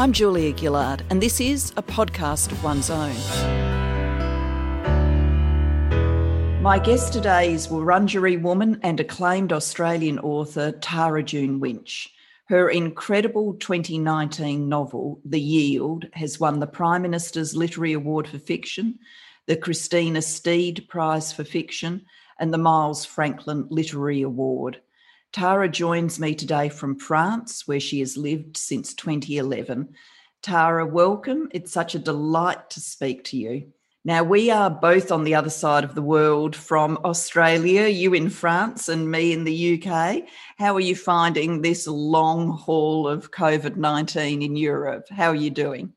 I'm Julia Gillard, and this is a podcast of one's own. My guest today is Wiradjuri woman and acclaimed Australian author Tara June Winch. Her incredible 2019 novel, The Yield, has won the Prime Minister's Literary Award for Fiction, the Christina Stead Prize for Fiction, and the Miles Franklin Literary Award. Tara joins me today from France, where she has lived since 2011. Tara, welcome. It's such a delight to speak to you. Now, we are both on the other side of the world from Australia, you in France and me in the UK. How are you finding this long haul of COVID 19 in Europe? How are you doing?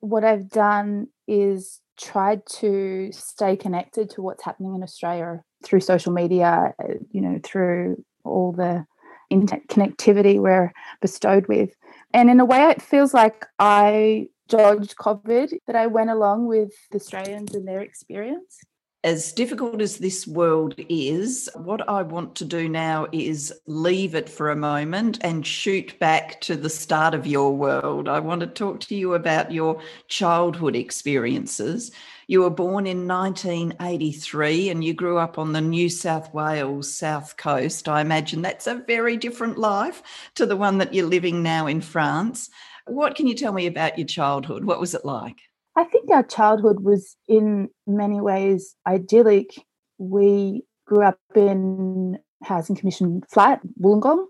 What I've done is tried to stay connected to what's happening in Australia through social media, uh, you know, through all the internet connectivity we're bestowed with. And in a way, it feels like I dodged COVID, that I went along with Australians and their experience. As difficult as this world is, what I want to do now is leave it for a moment and shoot back to the start of your world. I want to talk to you about your childhood experiences. You were born in 1983 and you grew up on the New South Wales south coast. I imagine that's a very different life to the one that you're living now in France. What can you tell me about your childhood? What was it like? I think our childhood was in many ways idyllic. We grew up in housing commission flat, Wollongong,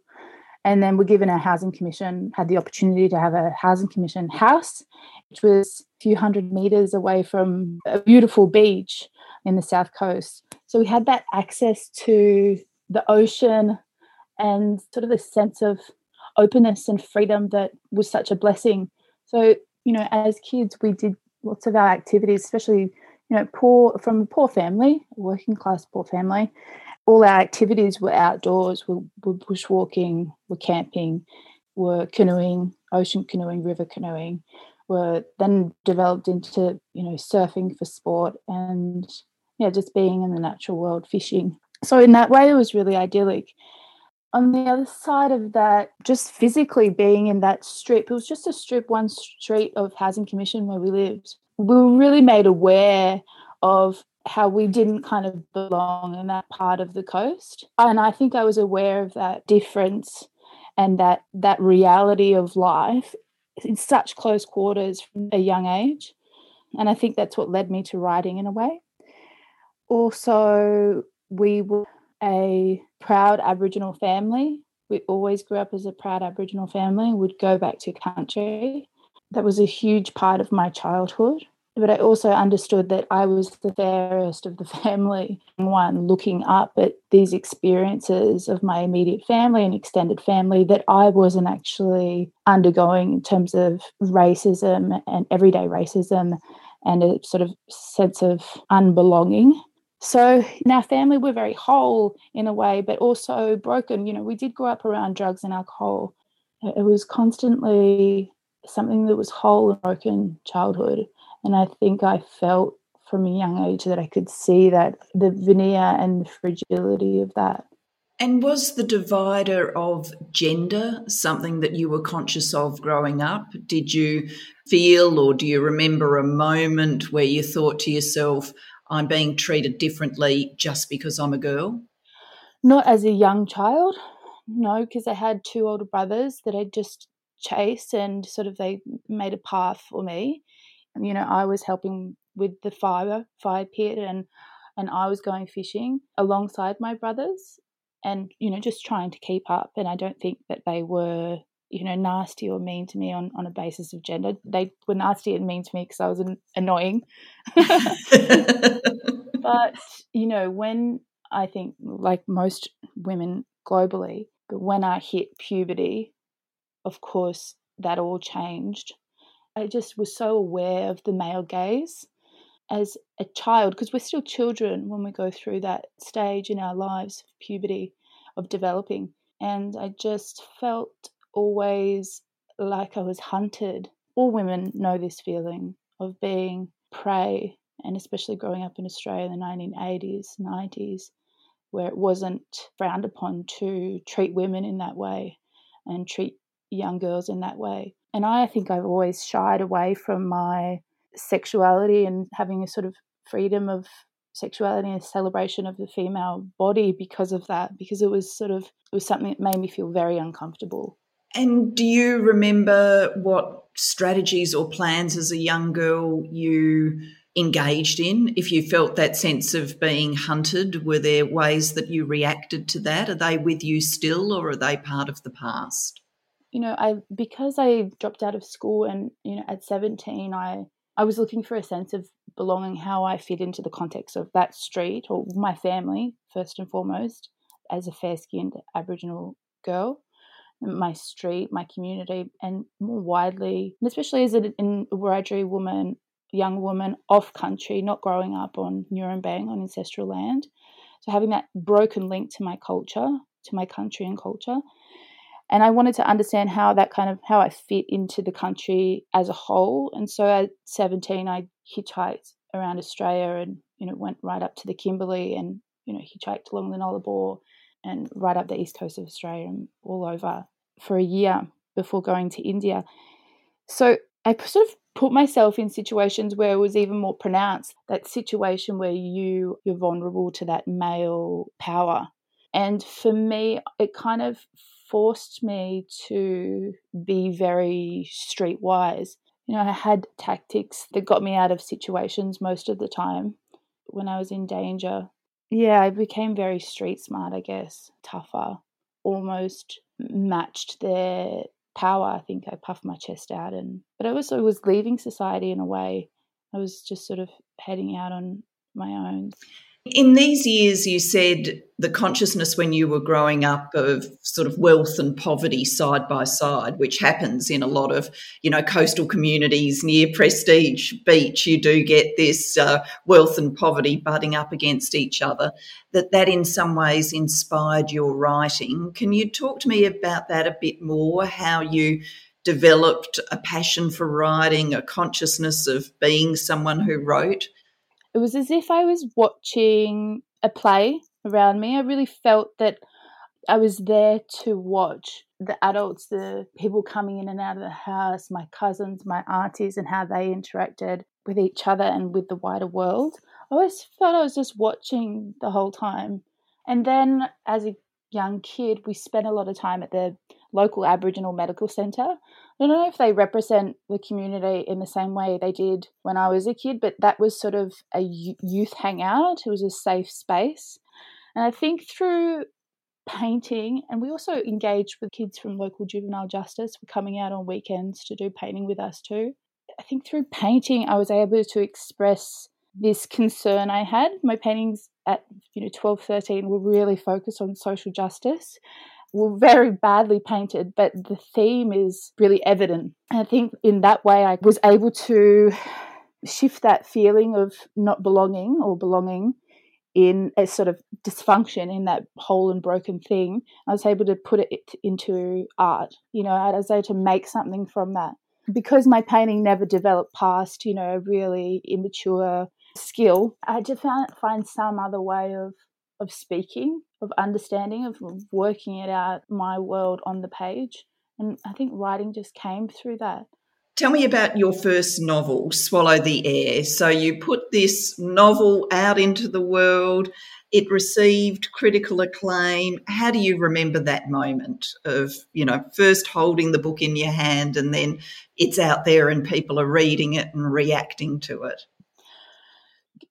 and then we're given a housing commission, had the opportunity to have a housing commission house, which was a few hundred meters away from a beautiful beach in the south coast. So we had that access to the ocean and sort of a sense of openness and freedom that was such a blessing. So, you know, as kids, we did lots of our activities, especially, you know, poor from a poor family, working class poor family all our activities were outdoors. We were bushwalking, we were camping, were canoeing, ocean canoeing, river canoeing. Were then developed into you know surfing for sport and yeah, just being in the natural world, fishing. So in that way, it was really idyllic. On the other side of that, just physically being in that strip, it was just a strip, one street of Housing Commission where we lived. We were really made aware of how we didn't kind of belong in that part of the coast. And I think I was aware of that difference and that that reality of life in such close quarters from a young age. And I think that's what led me to writing in a way. Also, we were a proud Aboriginal family. We always grew up as a proud Aboriginal family, would go back to country. That was a huge part of my childhood but I also understood that I was the fairest of the family. One, looking up at these experiences of my immediate family and extended family that I wasn't actually undergoing in terms of racism and everyday racism and a sort of sense of unbelonging. So in our family, we're very whole in a way, but also broken. You know, we did grow up around drugs and alcohol. It was constantly something that was whole and broken childhood and I think I felt from a young age that I could see that the veneer and the fragility of that. And was the divider of gender something that you were conscious of growing up? Did you feel or do you remember a moment where you thought to yourself, I'm being treated differently just because I'm a girl? Not as a young child, no, because I had two older brothers that I just chased and sort of they made a path for me you know, I was helping with the fire fire pit and and I was going fishing alongside my brothers and you know just trying to keep up and I don't think that they were you know, nasty or mean to me on, on a basis of gender. They were nasty and mean to me because I was an, annoying. but, you know, when I think, like most women globally, but when I hit puberty, of course, that all changed. I just was so aware of the male gaze as a child, because we're still children when we go through that stage in our lives of puberty, of developing. And I just felt always like I was hunted. All women know this feeling of being prey, and especially growing up in Australia in the 1980s, 90s, where it wasn't frowned upon to treat women in that way and treat young girls in that way. And I think I've always shied away from my sexuality and having a sort of freedom of sexuality and celebration of the female body because of that, because it was sort of it was something that made me feel very uncomfortable. And do you remember what strategies or plans as a young girl you engaged in? If you felt that sense of being hunted, were there ways that you reacted to that? Are they with you still or are they part of the past? You know, I because I dropped out of school and, you know, at 17 I I was looking for a sense of belonging, how I fit into the context of that street or my family, first and foremost, as a fair skinned Aboriginal girl my street, my community, and more widely, especially as a, a Wiradjuri woman, young woman off country, not growing up on Nurrumbang, on ancestral land. So having that broken link to my culture, to my country and culture. And I wanted to understand how that kind of how I fit into the country as a whole. And so at 17, I hitchhiked around Australia and, you know, went right up to the Kimberley and, you know, hitchhiked along the Nullarbor and right up the east coast of Australia and all over for a year before going to India. So I sort of put myself in situations where it was even more pronounced that situation where you you're vulnerable to that male power. And for me, it kind of forced me to be very streetwise. You know, I had tactics that got me out of situations most of the time when I was in danger. Yeah, I became very street smart, I guess, tougher, almost matched their power. I think I puffed my chest out, and but I also was leaving society in a way. I was just sort of heading out on my own. In these years, you said the consciousness when you were growing up of sort of wealth and poverty side by side, which happens in a lot of, you know, coastal communities near Prestige Beach. You do get this uh, wealth and poverty butting up against each other. That that in some ways inspired your writing. Can you talk to me about that a bit more? How you developed a passion for writing, a consciousness of being someone who wrote? It was as if I was watching a play around me. I really felt that I was there to watch the adults, the people coming in and out of the house, my cousins, my aunties, and how they interacted with each other and with the wider world. I always felt I was just watching the whole time. And then as a young kid, we spent a lot of time at the local Aboriginal medical centre. I don't know if they represent the community in the same way they did when I was a kid, but that was sort of a youth hangout. It was a safe space. And I think through painting, and we also engaged with kids from local juvenile justice coming out on weekends to do painting with us too. I think through painting, I was able to express this concern I had. My paintings at you know 12, 13 were really focused on social justice were very badly painted, but the theme is really evident. And I think in that way, I was able to shift that feeling of not belonging or belonging in a sort of dysfunction in that whole and broken thing. I was able to put it into art. You know, I was able to make something from that. Because my painting never developed past, you know, a really immature skill, I had to find some other way of of speaking, of understanding, of working it out, my world on the page. And I think writing just came through that. Tell me about your first novel, Swallow the Air. So you put this novel out into the world. It received critical acclaim. How do you remember that moment of, you know, first holding the book in your hand and then it's out there and people are reading it and reacting to it?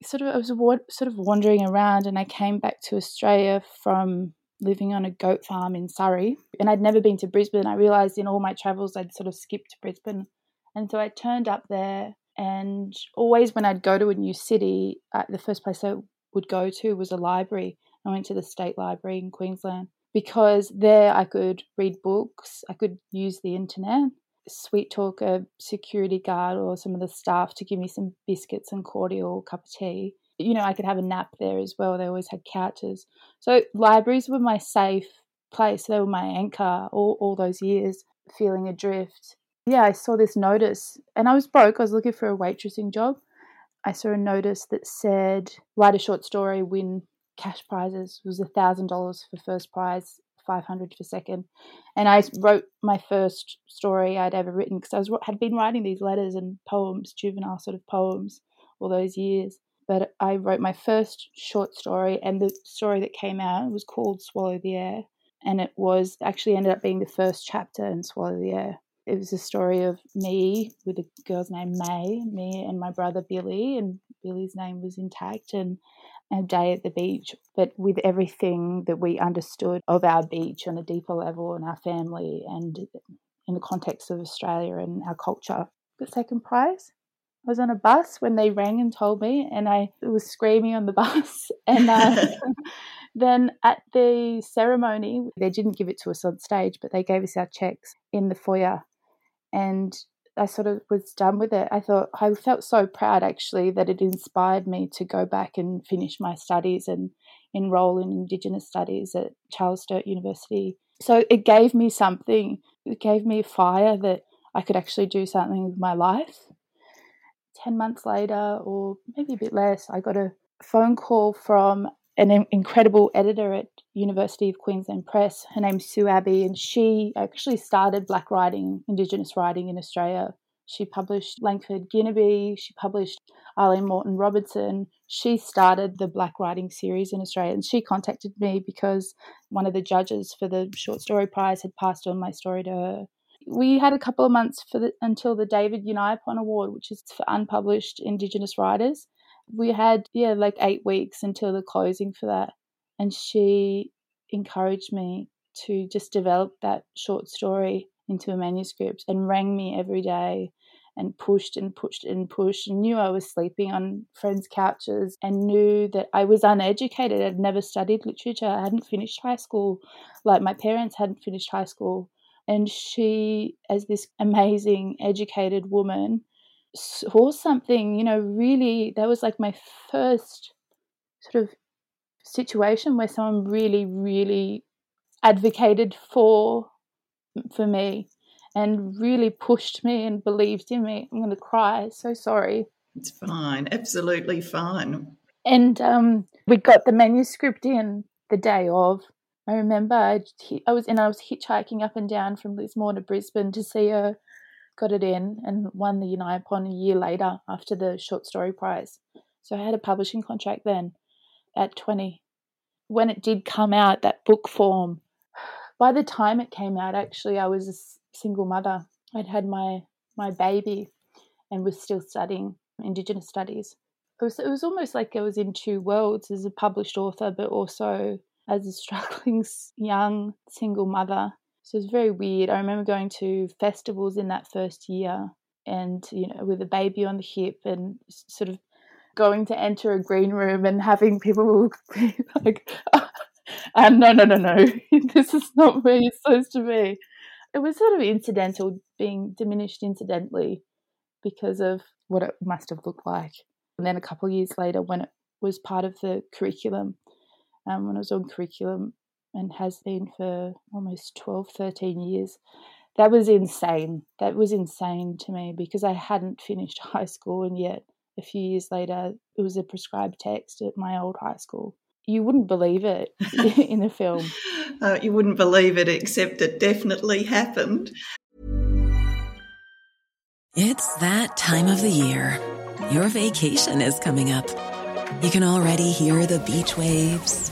Sort of I was sort of wandering around, and I came back to Australia from living on a goat farm in Surrey. And I'd never been to Brisbane. I realised in all my travels I'd sort of skipped Brisbane. And so I turned up there, and always when I'd go to a new city, uh, the first place I would go to was a library. I went to the State Library in Queensland because there I could read books, I could use the internet, sweet talk a security guard or some of the staff to give me some biscuits and cordial cup of tea. You know, I could have a nap there as well. They always had couches. So libraries were my safe place. They were my anchor all, all those years, feeling adrift. Yeah, I saw this notice and I was broke. I was looking for a waitressing job. I saw a notice that said, write a short story, win cash prizes. It was $1,000 for first prize 500 per second. And I wrote my first story I'd ever written because I was had been writing these letters and poems, juvenile sort of poems, all those years. But I wrote my first short story, and the story that came out was called Swallow the Air. And it was actually ended up being the first chapter in Swallow the Air. It was a story of me with a girl's name May, me and my brother Billy, and Billy's name was intact, and a day at the beach, but with everything that we understood of our beach on a deeper level and our family and in the context of Australia and our culture. The second prize. I was on a bus when they rang and told me, and I was screaming on the bus. And uh, then at the ceremony, they didn't give it to us on stage, but they gave us our checks in the foyer. And I sort of was done with it. I thought I felt so proud actually that it inspired me to go back and finish my studies and enroll in Indigenous studies at Charles Sturt University. So it gave me something, it gave me a fire that I could actually do something with my life. 10 months later, or maybe a bit less, I got a phone call from an incredible editor at University of Queensland Press. Her name's Sue Abbey, and she actually started black writing, Indigenous writing in Australia. She published Langford Ginibi, she published Aileen Moreton-Robinson. She started the black writing series in Australia, and she contacted me because one of the judges for the short story prize had passed on my story to her. We had a couple of months for the, until the David Unaipon Award, which is for unpublished Indigenous writers we had yeah like eight weeks until the closing for that and she encouraged me to just develop that short story into a manuscript and rang me every day and pushed and pushed and pushed and knew I was sleeping on friends' couches and knew that I was uneducated. I'd never studied literature. I hadn't finished high school. Like my parents hadn't finished high school. And she, as this amazing educated woman, saw something, you know, really, that was like my first sort of situation where someone really, really advocated for for me and really pushed me and believed in me. I'm going to cry. So sorry. It's fine. Absolutely fine. And um, we got the manuscript in the day of. I remember I, I was and I was hitchhiking up and down from Lismore to Brisbane to see her got it in and won the Unaipon a year later after the short story prize. So I had a publishing contract then at 20. When it did come out, that book form, by the time it came out, actually, I was a single mother. I'd had my, my baby and was still studying Indigenous studies. It was, it was almost like I was in two worlds as a published author, but also as a struggling young single mother so it's very weird. I remember going to festivals in that first year and, you know, with a baby on the hip and sort of going to enter a green room and having people like, oh, no, no, no, no, this is not where you're supposed to be. It was sort of incidental, being diminished incidentally because of what it must have looked like. And then a couple of years later, when it was part of the curriculum, um, when I was on curriculum, and has been for almost 12, 13 years. That was insane. That was insane to me because I hadn't finished high school, and yet a few years later, it was a prescribed text at my old high school. You wouldn't believe it in the film. Uh, you wouldn't believe it, except it definitely happened. It's that time of the year. Your vacation is coming up. You can already hear the beach waves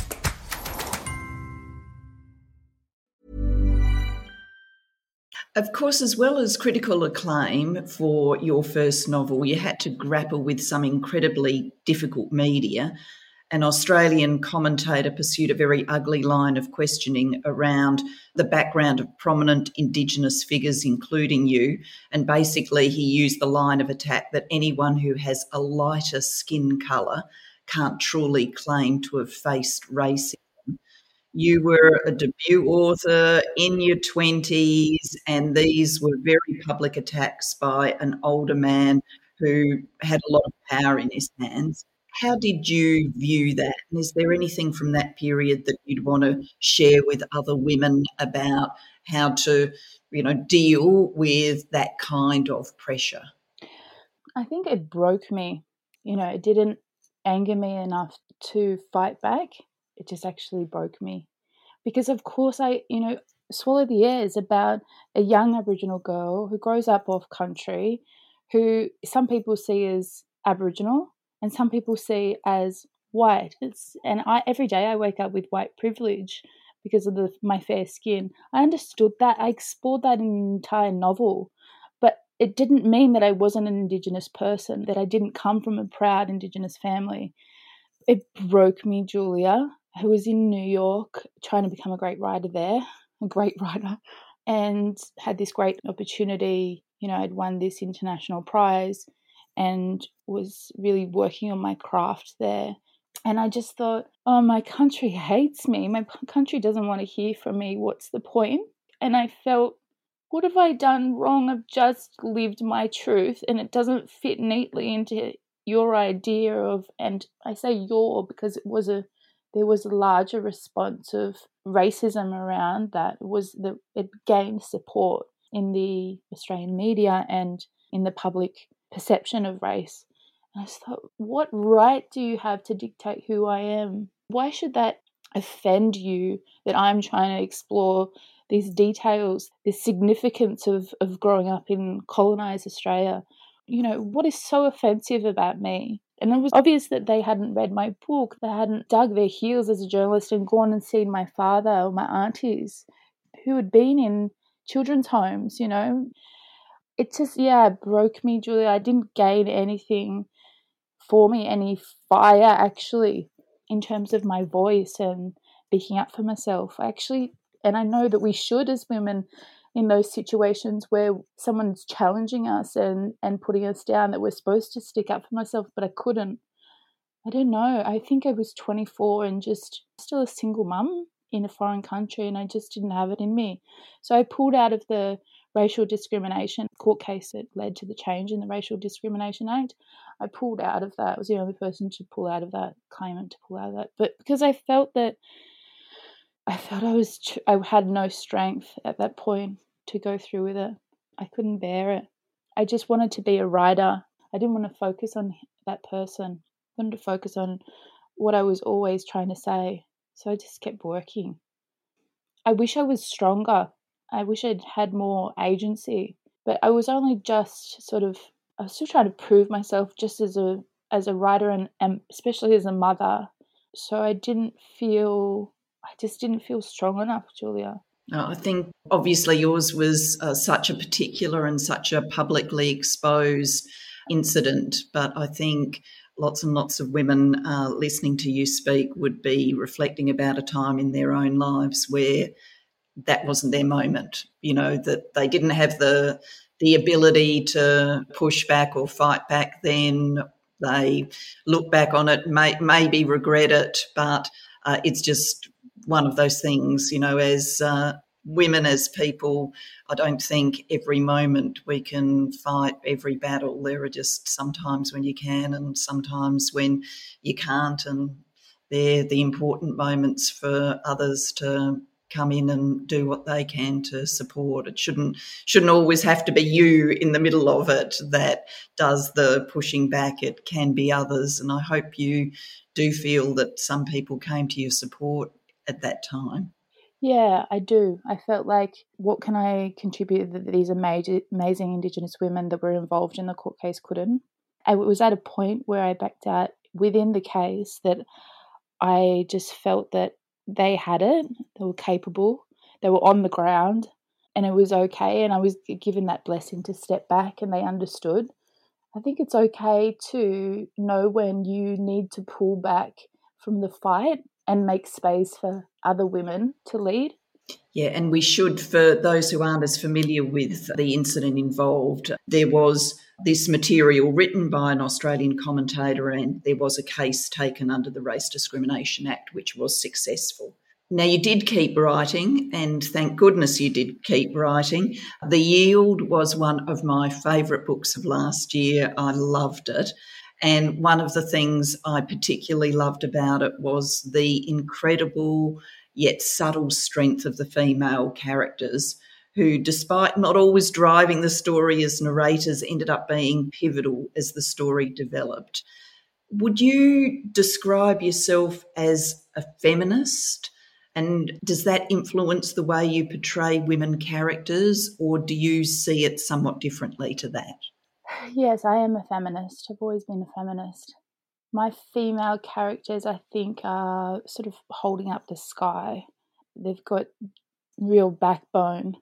Of course, as well as critical acclaim for your first novel, you had to grapple with some incredibly difficult media. An Australian commentator pursued a very ugly line of questioning around the background of prominent Indigenous figures, including you. And basically, he used the line of attack that anyone who has a lighter skin colour can't truly claim to have faced racism you were a debut author in your 20s, and these were very public attacks by an older man who had a lot of power in his hands. How did you view that? And is there anything from that period that you'd want to share with other women about how to, you know, deal with that kind of pressure? I think it broke me. You know, it didn't anger me enough to fight back it just actually broke me. Because, of course, I, you know, Swallow the Air is about a young Aboriginal girl who grows up off country, who some people see as Aboriginal and some people see as white. It's, and I every day I wake up with white privilege because of the, my fair skin. I understood that. I explored that in an entire novel. But it didn't mean that I wasn't an Indigenous person, that I didn't come from a proud Indigenous family. It broke me, Julia, who was in New York trying to become a great writer there, a great writer, and had this great opportunity. You know, I'd won this international prize and was really working on my craft there. And I just thought, oh, my country hates me. My country doesn't want to hear from me. What's the point? And I felt, what have I done wrong? I've just lived my truth and it doesn't fit neatly into your idea of, and I say your because it was a there was a larger response of racism around that was the it gained support in the Australian media and in the public perception of race. And I just thought, what right do you have to dictate who I am? Why should that offend you that I'm trying to explore these details, the significance of, of growing up in colonized Australia? You know, what is so offensive about me? And it was obvious that they hadn't read my book. They hadn't dug their heels as a journalist and gone and seen my father or my aunties who had been in children's homes, you know. It just, yeah, broke me, Julia. I didn't gain anything for me, any fire actually, in terms of my voice and speaking up for myself. I actually, and I know that we should as women in those situations where someone's challenging us and and putting us down that we're supposed to stick up for myself but i couldn't. I don't know. I think i was 24 and just still a single mum in a foreign country and i just didn't have it in me. So i pulled out of the racial discrimination court case that led to the change in the racial discrimination act. I pulled out of that. I was the only person to pull out of that claimant to pull out of that. But because i felt that I felt I was I had no strength at that point to go through with it. I couldn't bear it. I just wanted to be a writer. I didn't want to focus on that person. I wanted to focus on what I was always trying to say. So I just kept working. I wish I was stronger. I wish I'd had more agency. But I was only just sort of I was still trying to prove myself just as a as a writer and, and especially as a mother. So I didn't feel I just didn't feel strong enough, Julia. I think obviously yours was uh, such a particular and such a publicly exposed incident, but I think lots and lots of women uh, listening to you speak would be reflecting about a time in their own lives where that wasn't their moment. You know that they didn't have the the ability to push back or fight back then. They look back on it, may, maybe regret it, but uh, it's just one of those things, you know, as uh, women, as people, I don't think every moment we can fight every battle. There are just sometimes when you can and sometimes when you can't. And they're the important moments for others to come in and do what they can to support. It shouldn't shouldn't always have to be you in the middle of it that does the pushing back. It can be others, and I hope you do feel that some people came to your support at that time? Yeah, I do. I felt like, what can I contribute that these amazing, Indigenous women that were involved in the court case couldn't? I was at a point where I backed out within the case that I just felt that they had it, they were capable, they were on the ground, and it was okay. And I was given that blessing to step back and they understood. I think it's okay to know when you need to pull back from the fight and make space for other women to lead. Yeah, and we should, for those who aren't as familiar with the incident involved, there was this material written by an Australian commentator, and there was a case taken under the Race Discrimination Act, which was successful. Now, you did keep writing, and thank goodness you did keep writing. The Yield was one of my favourite books of last year. I loved it. And one of the things I particularly loved about it was the incredible yet subtle strength of the female characters who, despite not always driving the story as narrators, ended up being pivotal as the story developed. Would you describe yourself as a feminist? And does that influence the way you portray women characters, or do you see it somewhat differently to that? Yes, I am a feminist. I've always been a feminist. My female characters, I think, are sort of holding up the sky. They've got real backbone.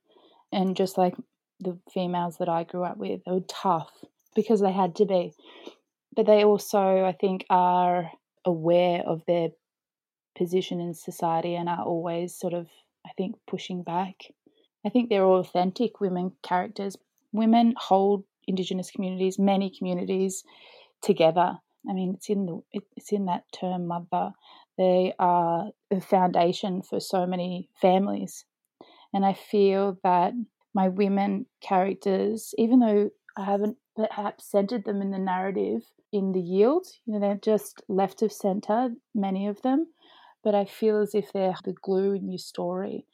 And just like the females that I grew up with, they were tough because they had to be. But they also, I think, are aware of their position in society and are always sort of, I think, pushing back. I think they're authentic women characters. Women hold Indigenous communities, many communities, together. I mean, it's in the it's in that term mother. They are the foundation for so many families, and I feel that my women characters, even though I haven't perhaps centered them in the narrative in the yield, you know, they're just left of center, many of them but I feel as if they're the glue in your story.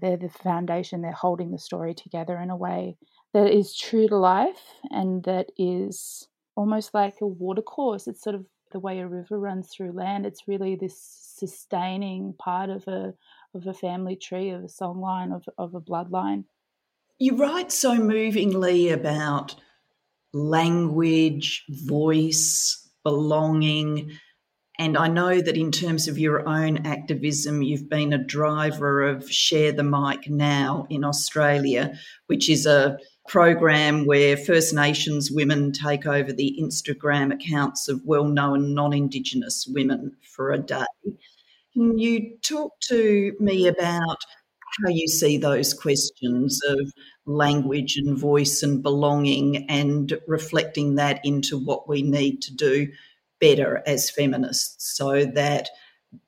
They're the foundation, they're holding the story together in a way that is true to life and that is almost like a watercourse. It's sort of the way a river runs through land. It's really this sustaining part of a of a family tree, of a songline, of, of a bloodline. You write so movingly about language, voice, belonging, and I know that in terms of your own activism, you've been a driver of Share the Mic Now in Australia, which is a program where First Nations women take over the Instagram accounts of well known non Indigenous women for a day. Can you talk to me about how you see those questions of language and voice and belonging and reflecting that into what we need to do better as feminists so that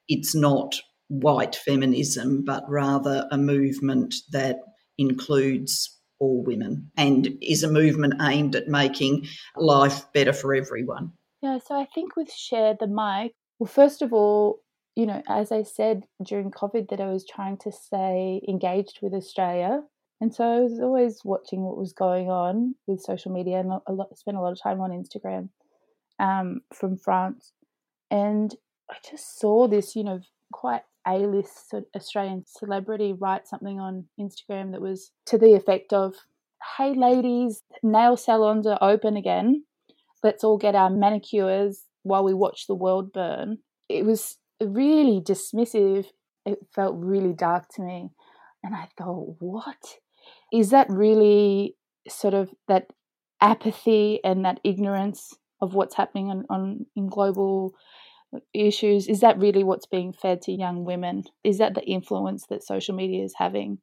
it's not white feminism, but rather a movement that includes all women and is a movement aimed at making life better for everyone. Yeah, so I think with Share the Mic, well, first of all, you know, as I said during COVID, that I was trying to stay engaged with Australia. And so I was always watching what was going on with social media and a lot, spent a lot of time on Instagram um, from France. And I just saw this, you know, quite A list Australian celebrity write something on Instagram that was to the effect of, Hey ladies, nail salons are open again. Let's all get our manicures while we watch the world burn. It was really dismissive. It felt really dark to me. And I thought, what? Is that really sort of that apathy and that ignorance of what's happening on, on in global issues is that really what's being fed to young women? Is that the influence that social media is having?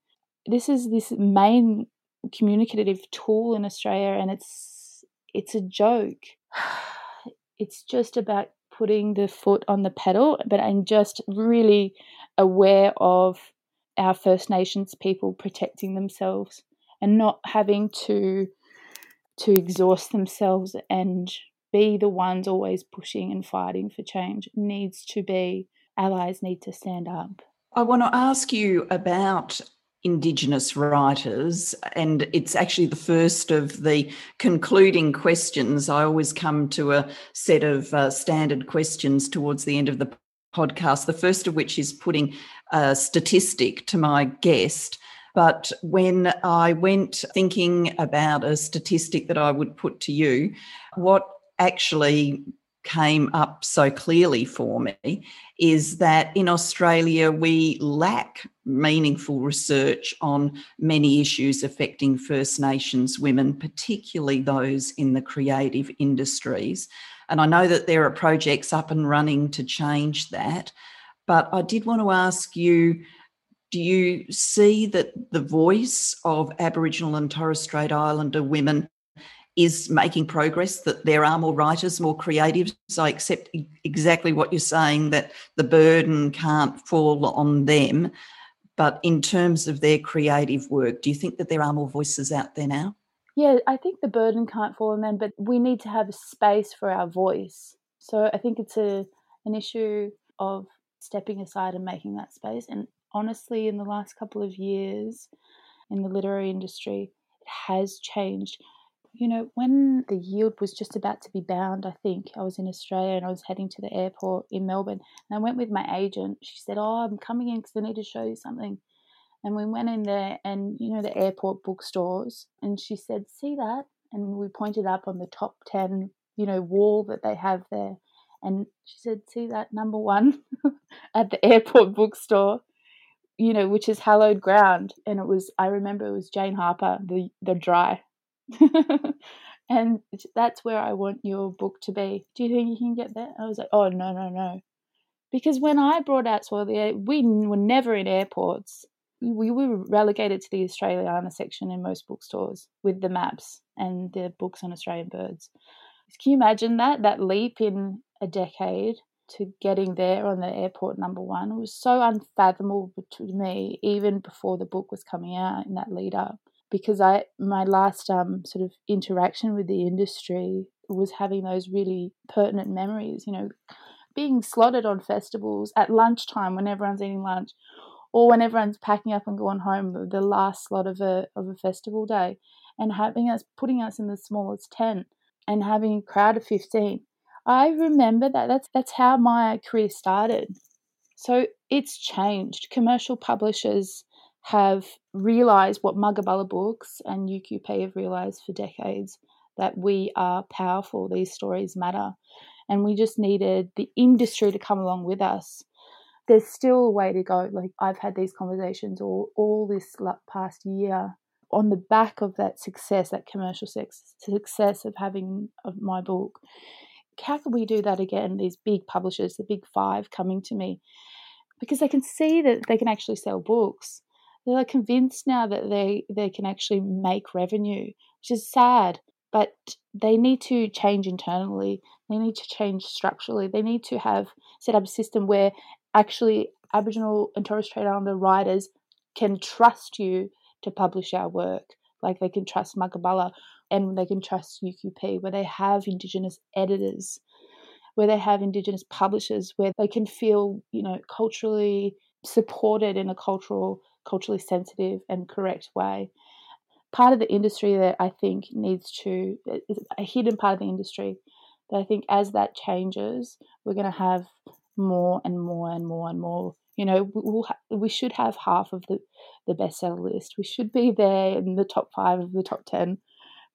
This is this main communicative tool in australia and it's it's a joke. It's just about putting the foot on the pedal but i'm just really aware of our first nations people protecting themselves and not having to to exhaust themselves and be the ones always pushing and fighting for change. needs to be allies need to stand up. I want to ask you about Indigenous writers, and it's actually the first of the concluding questions. I always come to a set of uh, standard questions towards the end of the podcast, the first of which is putting a statistic to my guest. But when I went thinking about a statistic that I would put to you, what actually came up so clearly for me is that in Australia we lack meaningful research on many issues affecting First Nations women, particularly those in the creative industries. And I know that there are projects up and running to change that. But I did want to ask you do you see that the voice of Aboriginal and Torres Strait Islander women is making progress, that there are more writers, more creatives. I accept exactly what you're saying that the burden can't fall on them. But in terms of their creative work, do you think that there are more voices out there now? Yeah, I think the burden can't fall on them, but we need to have a space for our voice. So I think it's a an issue of stepping aside and making that space. And honestly, in the last couple of years in the literary industry, it has changed you know, when the yield was just about to be bound, I think I was in Australia and I was heading to the airport in Melbourne. And I went with my agent. She said, Oh, I'm coming in because I need to show you something. And we went in there and, you know, the airport bookstores. And she said, See that? And we pointed up on the top 10, you know, wall that they have there. And she said, See that number one at the airport bookstore? You know, which is hallowed ground. And it was, I remember it was Jane Harper, the, the dry and that's where I want your book to be. Do you think you can get there? I was like, oh, no, no, no. Because when I brought out Swallow the Air, we were never in airports. We were relegated to the Australiana section in most bookstores with the maps and the books on Australian birds. Can you imagine that? That leap in a decade to getting there on the airport number one. Was so unfathomable to me, even before the book was coming out in that lead up because I my last um, sort of interaction with the industry was having those really pertinent memories. You know, being slotted on festivals at lunchtime when everyone's eating lunch, or when everyone's packing up and going home, the last slot of a of a festival day, and having us putting us in the smallest tent and having a crowd of fifteen. I remember that. That's that's how my career started. So it's changed. Commercial publishers have realized what Magabala Books and UQP have realized for decades that we are powerful, these stories matter. And we just needed the industry to come along with us. There's still a way to go. Like I've had these conversations all, all this past year on the back of that success, that commercial success of having of my book. How can we do that again? These big publishers, the big five coming to me because they can see that they can actually sell books they're convinced now that they they can actually make revenue, which is sad. But they need to change internally. They need to change structurally. They need to have set up a system where actually Aboriginal and Torres Strait Islander writers can trust you to publish our work, like they can trust Magabala and they can trust UQP, where they have Indigenous editors, where they have Indigenous publishers, where they can feel, you know, culturally supported in a cultural culturally sensitive and correct way. Part of the industry that I think needs to, a hidden part of the industry that I think as that changes, we're going to have more and more and more and more. You know, we'll ha- we should have half of the, the bestseller list. We should be there in the top five of the top 10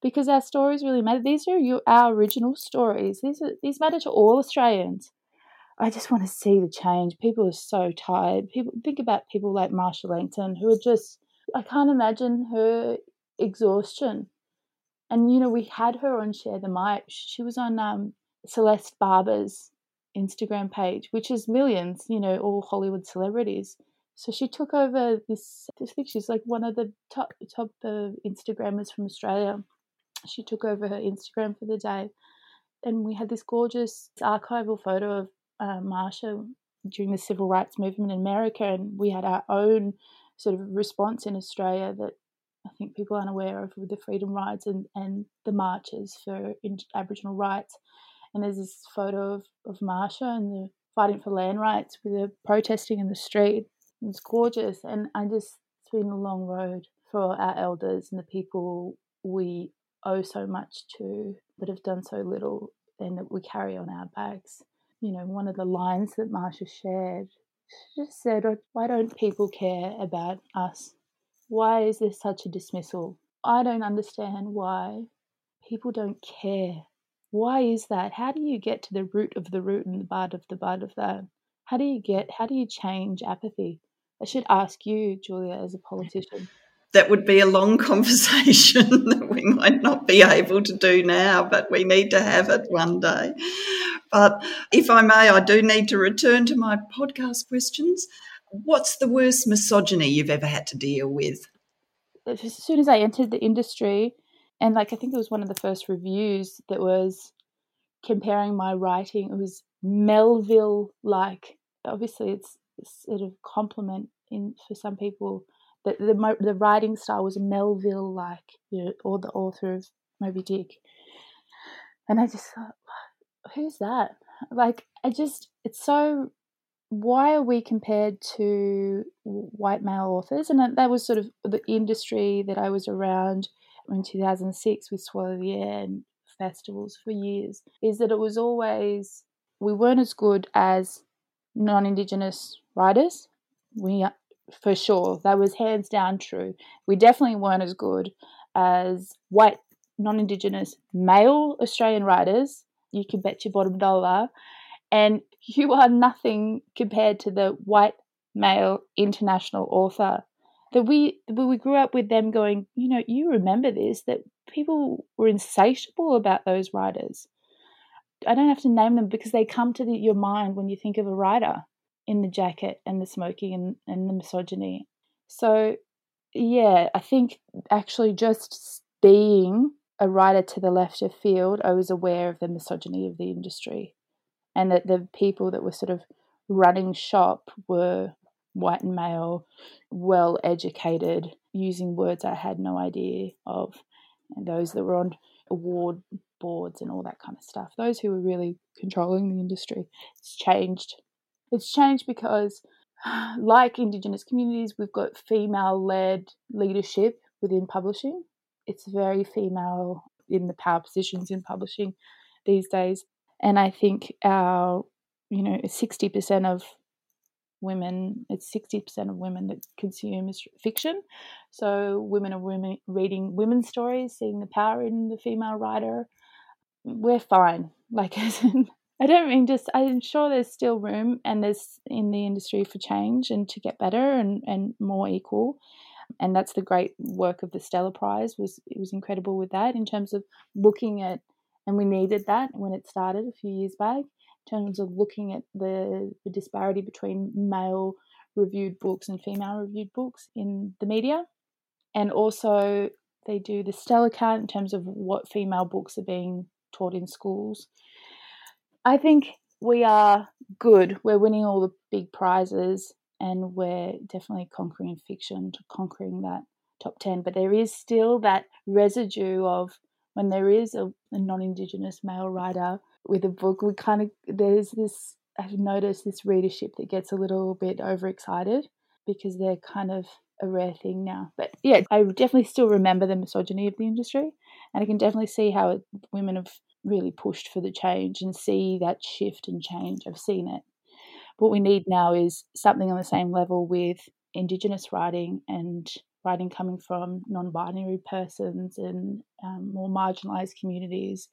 because our stories really matter. These are your, our original stories. These are, these matter to all Australians. I just want to see the change. People are so tired. People think about people like Marcia Langton who are just I can't imagine her exhaustion. And you know, we had her on Share the Mic. She was on um, Celeste Barber's Instagram page, which is millions, you know, all Hollywood celebrities. So she took over this. I think she's like one of the top top uh, Instagrammers from Australia. She took over her Instagram for the day, and we had this gorgeous archival photo of uh, Marcia during the civil rights movement in America, and we had our own sort of response in Australia that I think people aren't aware of with the freedom rides and, and the marches for Aboriginal rights. And there's this photo of, of Marcia and the fighting for land rights with the protesting in the street. It's gorgeous, and I just it's been a long road for our elders and the people we owe so much to but have done so little and that we carry on our backs you know, one of the lines that Marcia shared, she just said, oh, Why don't people care about us? Why is there such a dismissal? I don't understand why people don't care why is that? How do you get to the root of the root and the bud of the bud of that? How do you get, how do you change apathy? I should ask you, Julia, as a politician. That would be a long conversation that we might not be able to do now, but we need to have it one day. But if I may, I do need to return to my podcast questions. What's the worst misogyny you've ever had to deal with? As soon as I entered the industry, and like I think it was one of the first reviews that was comparing my writing. It was Melville like. Obviously, it's sort of compliment in for some people that the the writing style was Melville like, you know, or the author of Moby Dick. And I just thought, who's that? Like, I just, it's so. Why are we compared to white male authors? And that was sort of the industry that I was around in 2006 with Swallow the Air and festivals for years is that it was always we weren't as good as non-indigenous writers we for sure. That was hands down true. We definitely weren't as good as white non-indigenous male australian writers. You can bet your bottom dollar. And you are nothing compared to the white male international author. That we we grew up with them going, you know, you remember this that people were insatiable about those writers. I don't have to name them because they come to the, your mind when you think of a writer in the jacket and the smoking and, and the misogyny. So, yeah, I think actually just being a writer to the left of field, I was aware of the misogyny of the industry and that the people that were sort of running shop were white and male, well educated, using words I had no idea of, and those that were on award boards and all that kind of stuff. Those who were really controlling the industry. It's changed. It's changed because, like Indigenous communities, we've got female led leadership within publishing. It's very female in the power positions in publishing these days. And I think our, you know, 60% of women it's 60% of women that consume fiction so women are women reading women's stories seeing the power in the female writer we're fine like i don't mean just i'm sure there's still room and there's in the industry for change and to get better and, and more equal and that's the great work of the Stella Prize was it was incredible with that in terms of looking at and we needed that when it started a few years back in terms of looking at the, the disparity between male reviewed books and female reviewed books in the media. And also, they do the Stella count in terms of what female books are being taught in schools. I think we are good. We're winning all the big prizes and we're definitely conquering fiction, conquering that top 10. But there is still that residue of when there is a, a non Indigenous male writer with a book, we kind of there's this I've noticed this readership that gets a little bit overexcited because they're kind of a rare thing now. But yeah, I definitely still remember the misogyny of the industry, and I can definitely see how it, women have really pushed for the change and see that shift and change. I've seen it. What we need now is something on the same level with Indigenous writing and writing coming from non binary persons and um, more marginalised communities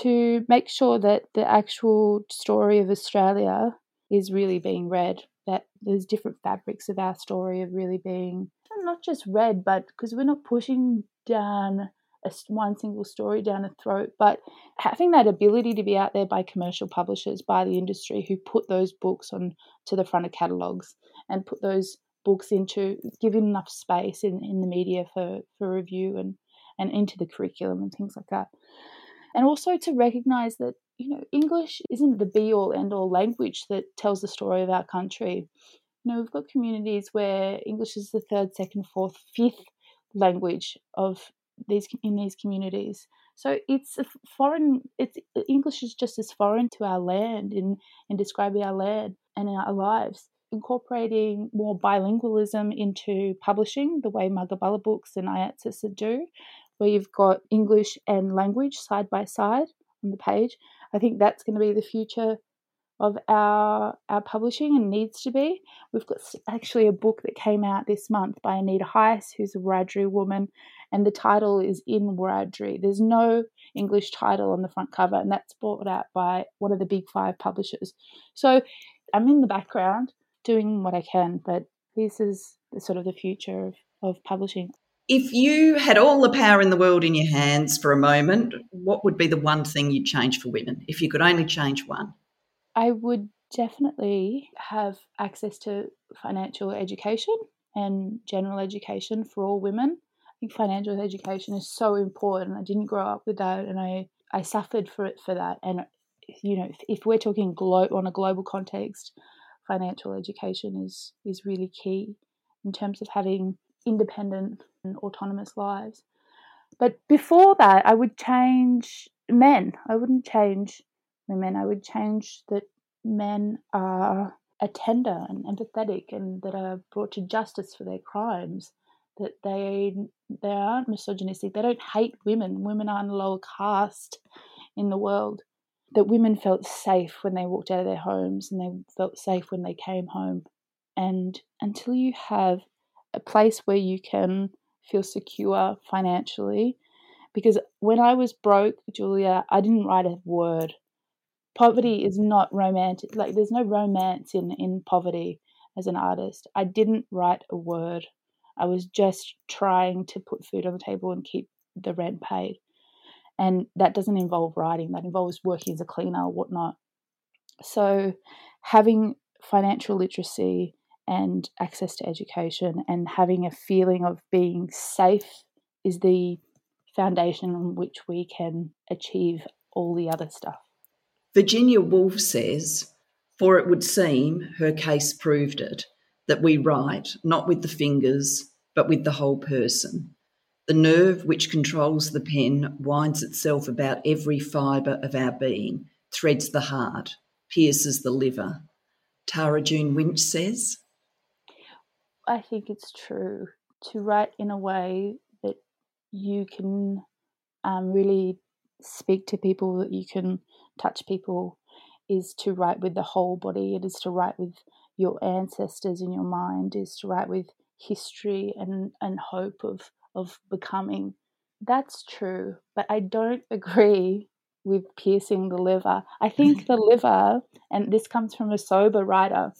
to make sure that the actual story of Australia is really being read, that there's different fabrics of our story of really being not just read, but because we're not pushing down a, one single story down a throat, but having that ability to be out there by commercial publishers, by the industry who put those books on to the front of catalogues and put those books into giving enough space in, in the media for, for review and, and into the curriculum and things like that. And also to recognize that you know english isn't the be all end all language that tells the story of our country. You know we've got communities where english is the third second fourth fifth language of these in these communities so it's foreign it's uh, english is just as foreign to our land in in describing our land and our lives incorporating more bilingualism into publishing the way Magabala books and AIATSIS do where you've got English and language side by side on the page. I think that's going to be the future of our our publishing and needs to be. We've got actually a book that came out this month by Anita Heiss, who's a Wiradjuri woman, and the title is in Wiradjuri. There's no English title on the front cover, and that's brought out by one of the big five publishers. So I'm in the background doing what I can, but this is the, sort of the future of, of publishing. If you had all the power in the world in your hands for a moment, what would be the one thing you'd change for women if you could only change one? I would definitely have access to financial education and general education for all women. Financial education is so important. I didn't grow up with that, and I I suffered for it for that. And you know, if, if we're talking glo- on a global context, financial education is is really key in terms of having independent and autonomous lives. But before that, I would change men. I wouldn't change women. I would change that men are tender and empathetic and that are brought to justice for their crimes. That they they aren't misogynistic. They don't hate women. Women aren't a lower caste in the world. That women felt safe when they walked out of their homes and they felt safe when they came home. And until you have a place where you can feel secure financially, because when I was broke, Julia, I didn't write a word poverty mm. is not romantic. Like there's no romance in in poverty as an artist. I didn't write a word. I was just trying to put food on the table and keep the rent paid. And that doesn't involve writing. That involves working as a cleaner or whatnot. So having financial literacy and access to education and having a feeling of being safe is the foundation on which we can achieve all the other stuff. Virginia Woolf says, For it would seem, her case proved it, that we write not with the fingers, but with the whole person. The nerve which controls the pen winds itself about every fibre of our being, threads the heart, pierces the liver. Tara June Winch says, I think it's true to write in a way that you can um, really speak to people, that you can touch people is to write with the whole body. It is to write with your ancestors in your mind, is to write with history and, and hope of, of becoming. That's true, but I don't agree with piercing the liver. I think the liver, and this comes from a sober writer,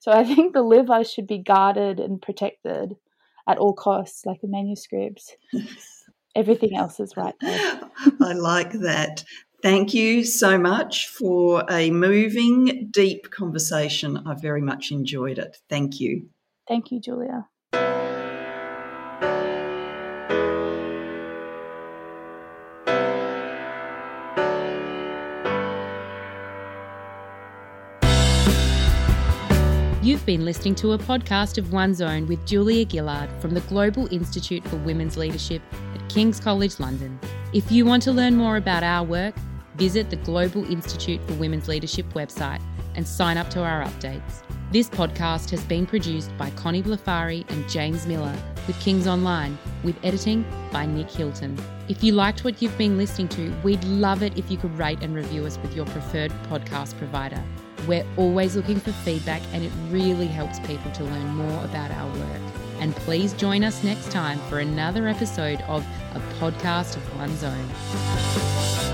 so I think the liver should be guarded and protected at all costs, like the manuscripts. Everything else is right there. I like that. Thank you so much for a moving, deep conversation. I very much enjoyed it. Thank you. Thank you, Julia. You've been listening to a podcast of One's Own with Julia Gillard from the Global Institute for Women's Leadership at King's College London. If you want to learn more about our work, visit the Global Institute for Women's Leadership website and sign up to our updates. This podcast has been produced by Connie Blafari and James Miller with Kings Online, with editing by Nick Hilton. If you liked what you've been listening to, we'd love it if you could rate and review us with your preferred podcast provider. We're always looking for feedback, and it really helps people to learn more about our work. And please join us next time for another episode of A Podcast of One's Own.